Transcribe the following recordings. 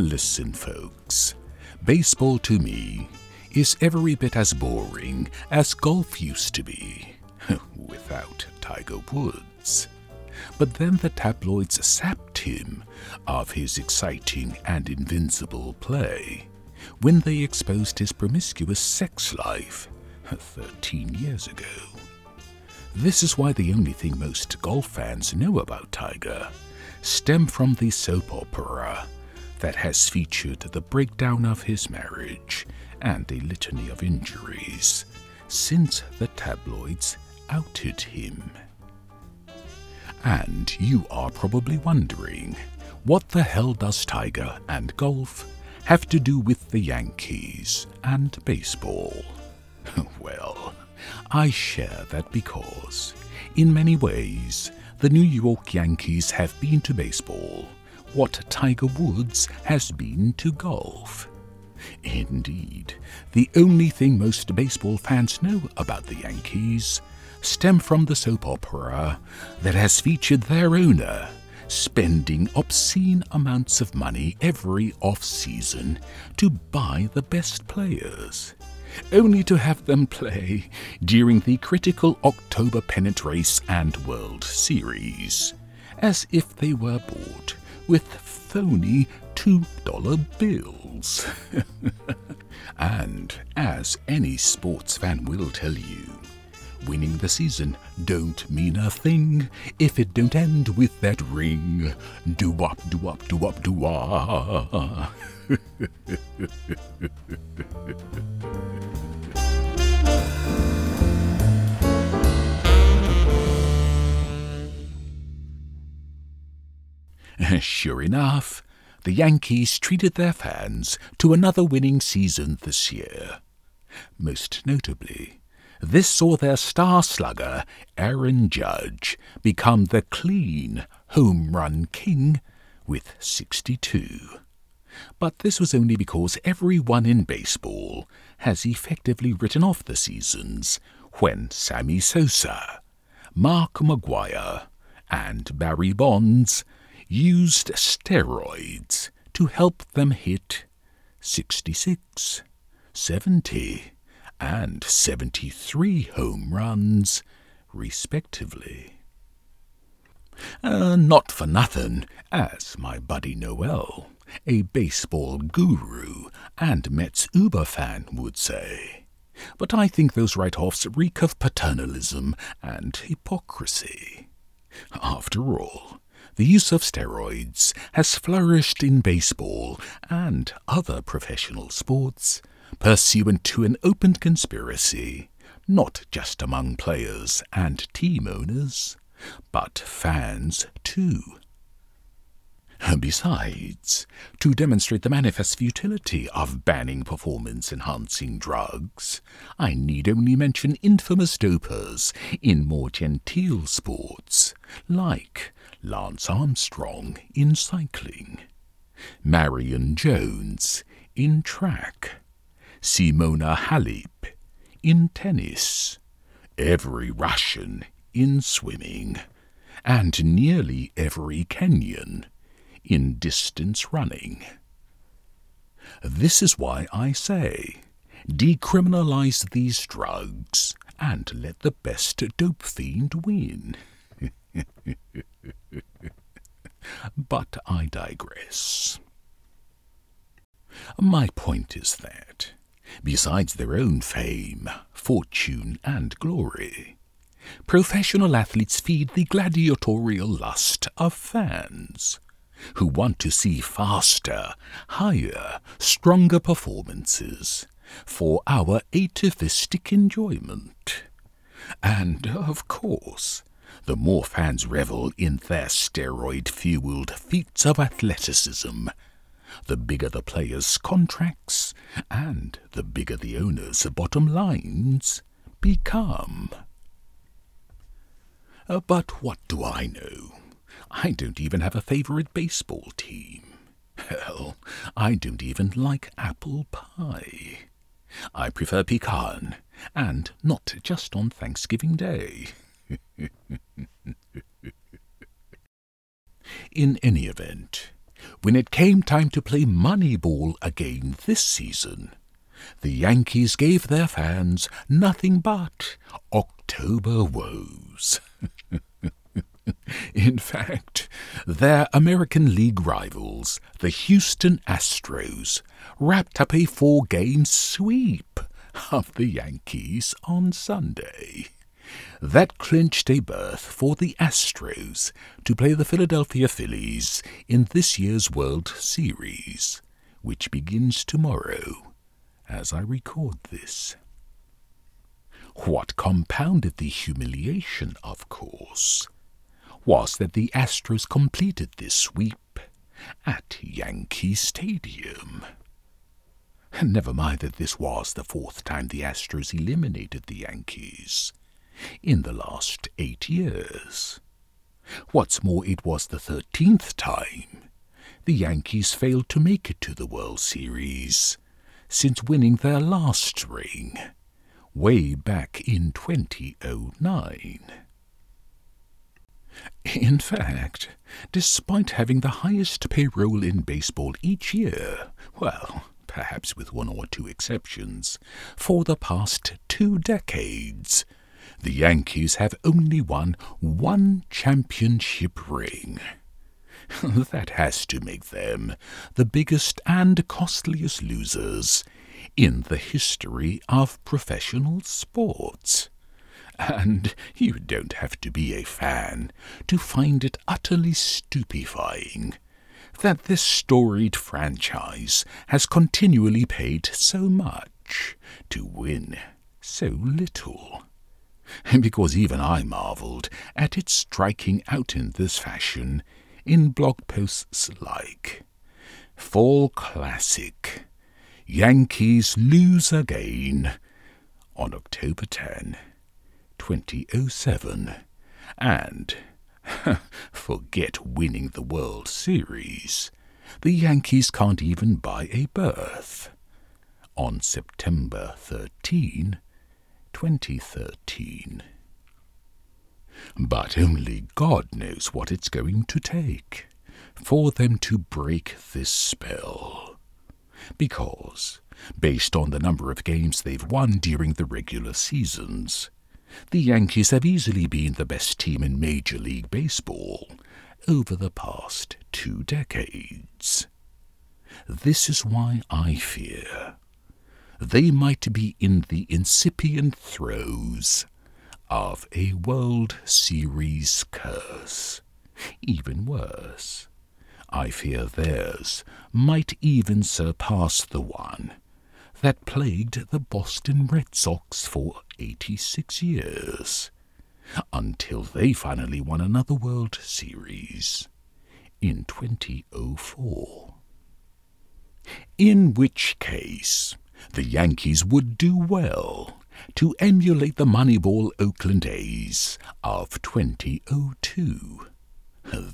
Listen, folks. Baseball to me is every bit as boring as golf used to be, without Tiger Woods. But then the tabloids sapped him of his exciting and invincible play when they exposed his promiscuous sex life 13 years ago. This is why the only thing most golf fans know about Tiger stem from the soap opera that has featured the breakdown of his marriage and a litany of injuries since the tabloids outed him. And you are probably wondering what the hell does Tiger and golf have to do with the Yankees and baseball? well, I share that because, in many ways, the New York Yankees have been to baseball what Tiger Woods has been to golf. Indeed, the only thing most baseball fans know about the Yankees stem from the soap opera that has featured their owner spending obscene amounts of money every off season to buy the best players, only to have them play during the critical October pennant race and World Series, as if they were bought with phony $2 bills. and as any sports fan will tell you, winning the season don't mean a thing if it don't end with that ring. Do wop, do wop, do wop, do wah. sure enough, the Yankees treated their fans to another winning season this year. Most notably, this saw their star slugger, Aaron Judge, become the clean home run king with 62. But this was only because everyone in baseball has effectively written off the seasons when Sammy Sosa, Mark McGwire, and Barry Bonds used steroids to help them hit 66, 70, and 73 home runs, respectively. Uh, not for nothing, as my buddy Noel, a baseball guru and Mets Uber fan, would say. But I think those write offs reek of paternalism and hypocrisy. After all, the use of steroids has flourished in baseball and other professional sports pursuant to an open conspiracy, not just among players and team owners, but fans too. Besides, to demonstrate the manifest futility of banning performance enhancing drugs, I need only mention infamous dopers in more genteel sports, like Lance Armstrong in cycling, Marion Jones in track, Simona Halep in tennis, every Russian in swimming, and nearly every Kenyan in distance running. This is why I say decriminalize these drugs and let the best dope fiend win. but I digress. My point is that, besides their own fame, fortune, and glory, professional athletes feed the gladiatorial lust of fans who want to see faster, higher, stronger performances for our atavistic enjoyment. And, of course, the more fans revel in their steroid fueled feats of athleticism, the bigger the players' contracts and the bigger the owners' bottom lines become. Uh, but what do I know? I don't even have a favourite baseball team. Hell, I don't even like apple pie. I prefer pecan, and not just on Thanksgiving Day. In any event, when it came time to play Moneyball again this season, the Yankees gave their fans nothing but October woes. In fact, their American League rivals, the Houston Astros, wrapped up a four game sweep of the Yankees on Sunday. That clinched a berth for the Astros to play the Philadelphia Phillies in this year's World Series, which begins tomorrow as I record this. What compounded the humiliation, of course, was that the Astros completed this sweep at Yankee Stadium. Never mind that this was the fourth time the Astros eliminated the Yankees in the last eight years. What's more, it was the thirteenth time the Yankees failed to make it to the World Series since winning their last ring way back in 2009. In fact, despite having the highest payroll in baseball each year, well, perhaps with one or two exceptions, for the past two decades, the Yankees have only won one championship ring. that has to make them the biggest and costliest losers in the history of professional sports. And you don't have to be a fan to find it utterly stupefying that this storied franchise has continually paid so much to win so little. Because even I marvelled at its striking out in this fashion in blog posts like Fall Classic Yankees lose again on October 10, 2007, and forget winning the World Series. The Yankees can't even buy a berth. On September 13, 2013. But only God knows what it's going to take for them to break this spell. Because, based on the number of games they've won during the regular seasons, the Yankees have easily been the best team in Major League Baseball over the past two decades. This is why I fear they might be in the incipient throes of a World Series curse. Even worse, I fear theirs might even surpass the one that plagued the Boston Red Sox for 86 years, until they finally won another World Series in 2004. In which case, the Yankees would do well to emulate the Moneyball Oakland A's of 2002.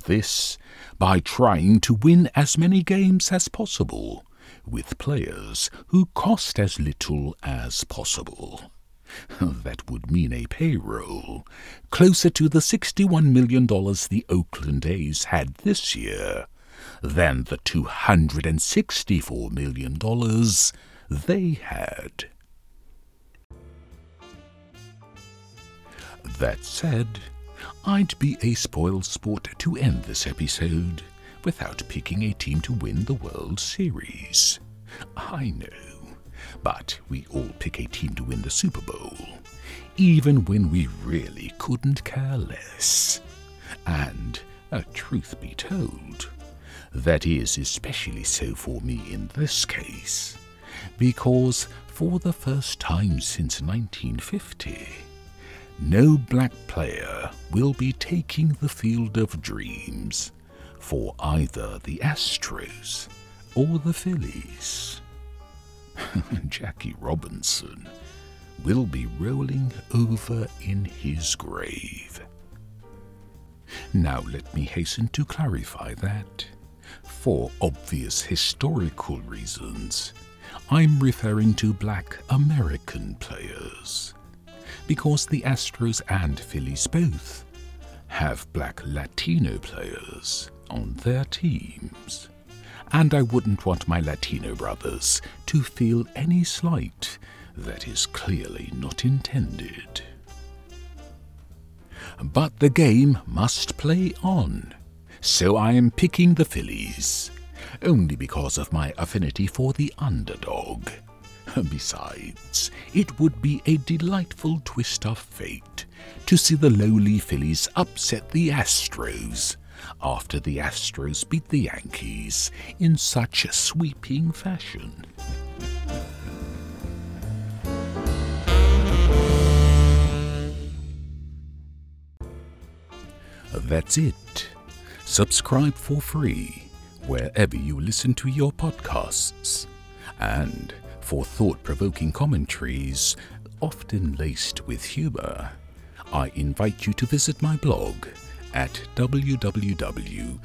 This by trying to win as many games as possible with players who cost as little as possible. That would mean a payroll closer to the $61 million the Oakland A's had this year than the $264 million they had. That said, I'd be a spoil sport to end this episode without picking a team to win the World Series. I know, but we all pick a team to win the Super Bowl, even when we really couldn't care less. And, a truth be told, that is especially so for me in this case because for the first time since 1950, no black player will be taking the field of dreams for either the Astros or the Phillies. Jackie Robinson will be rolling over in his grave. Now, let me hasten to clarify that, for obvious historical reasons, I'm referring to black American players. Because the Astros and Phillies both have black Latino players on their teams. and I wouldn't want my Latino brothers to feel any slight that is clearly not intended. But the game must play on, so I am picking the Phillies, only because of my affinity for the underdog. Besides, it would be a delightful twist of fate to see the lowly Phillies upset the Astros after the Astros beat the Yankees in such a sweeping fashion. That's it. Subscribe for free wherever you listen to your podcasts. And for thought provoking commentaries, often laced with humor, I invite you to visit my blog at www.ipjn.com.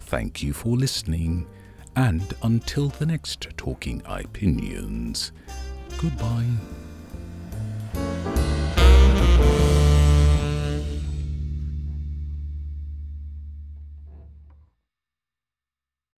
Thank you for listening, and until the next Talking Opinions, goodbye.